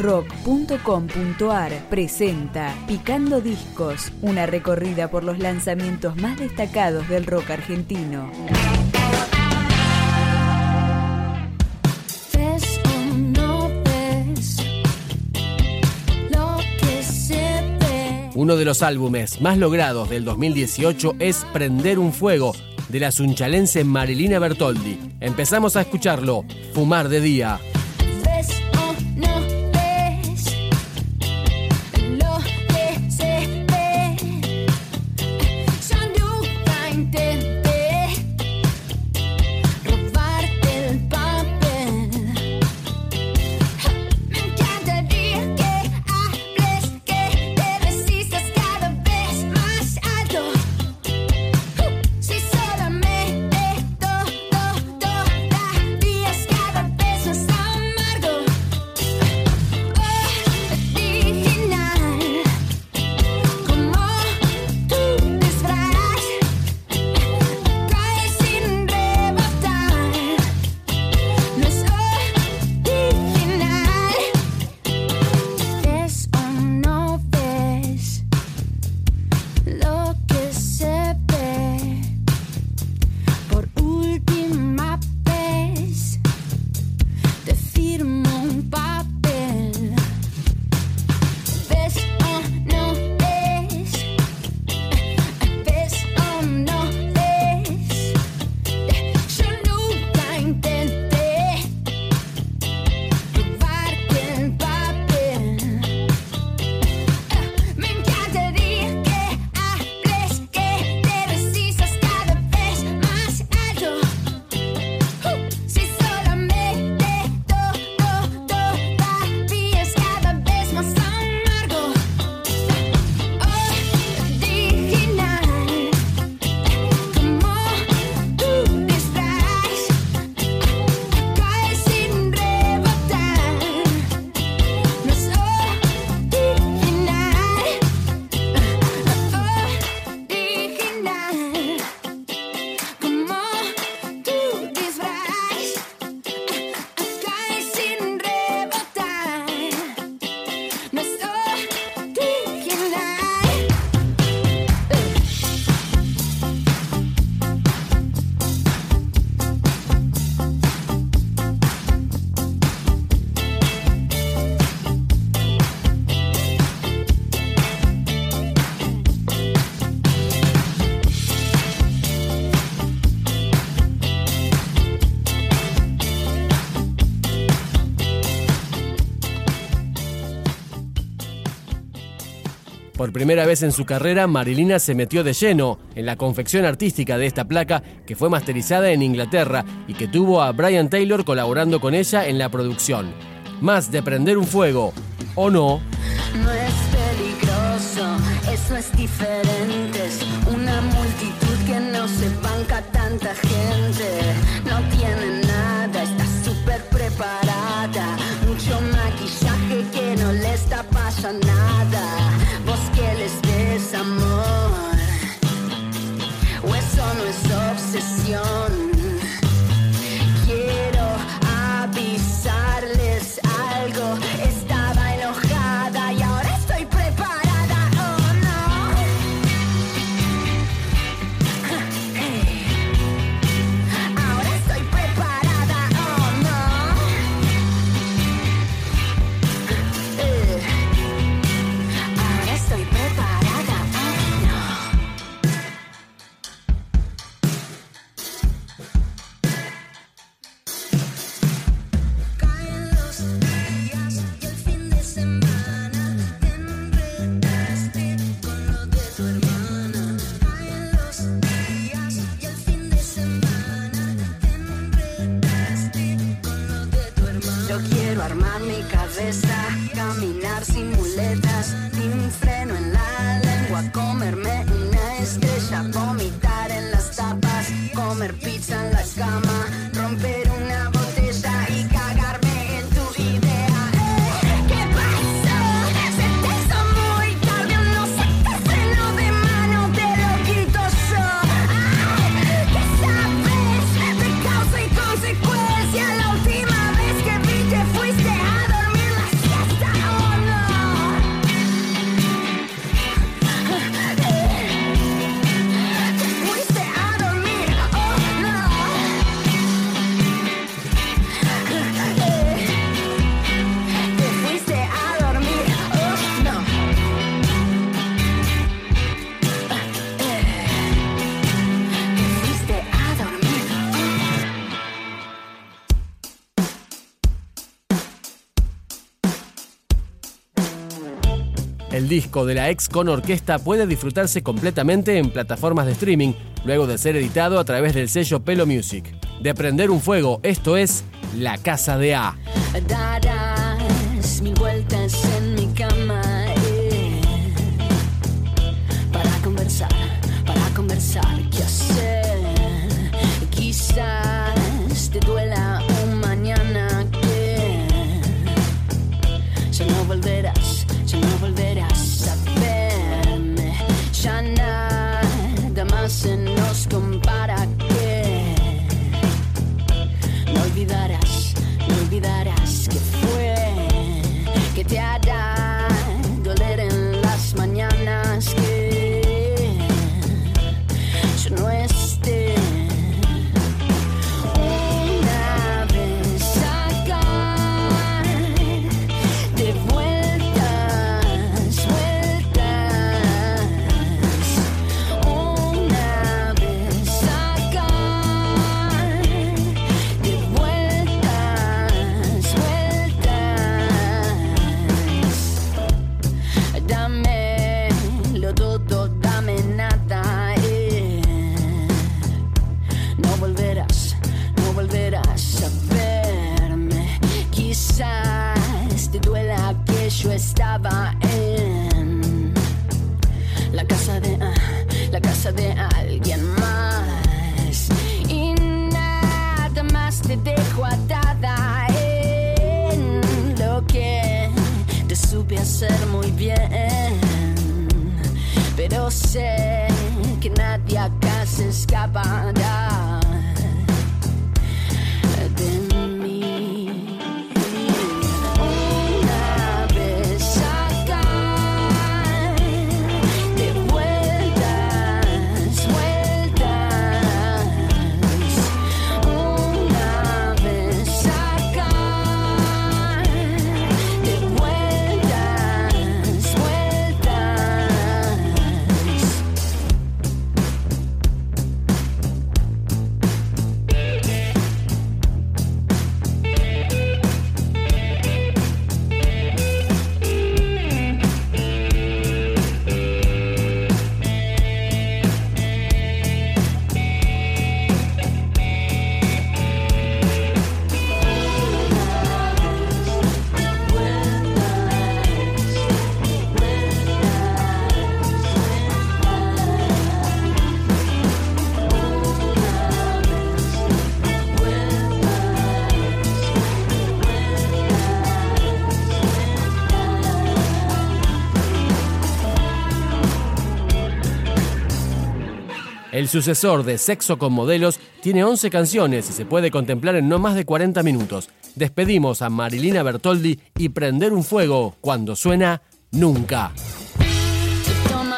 rock.com.ar presenta Picando Discos, una recorrida por los lanzamientos más destacados del rock argentino. Uno de los álbumes más logrados del 2018 es Prender un Fuego, de la sunchalense Marilina Bertoldi. Empezamos a escucharlo, Fumar de Día. Por primera vez en su carrera, Marilina se metió de lleno en la confección artística de esta placa que fue masterizada en Inglaterra y que tuvo a Brian Taylor colaborando con ella en la producción. Más de prender un fuego, ¿o no? No es peligroso, eso es diferente. una multitud que no se banca tanta gente. No tiene nada, está súper preparada. Mucho maquillaje que no le está pasando nada amor, comer pizza. El disco de la ex con orquesta puede disfrutarse completamente en plataformas de streaming, luego de ser editado a través del sello Pelo Music. De prender un fuego, esto es La Casa de A. que Quizás te duela que yo estaba en la casa de, ah, la casa de alguien más. Y nada más te dejo atada en lo que te supe hacer muy bien. Pero sé que nadie acá se escapará El sucesor de Sexo con Modelos tiene 11 canciones y se puede contemplar en no más de 40 minutos. Despedimos a Marilina Bertoldi y prender un fuego cuando suena Nunca. Como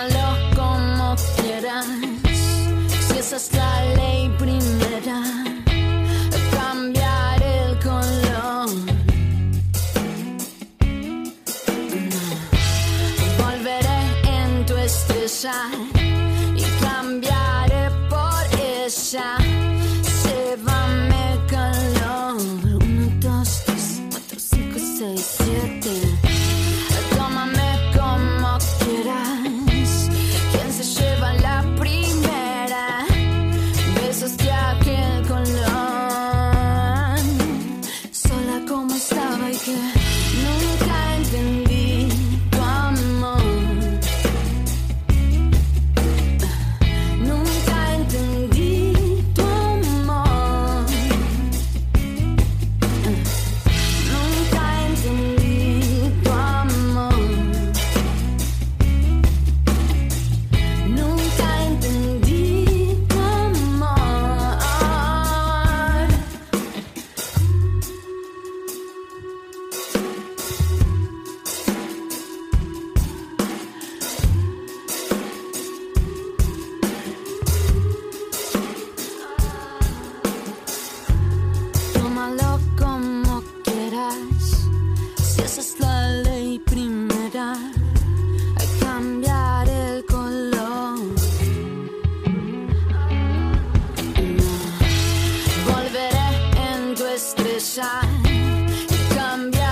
sunshine to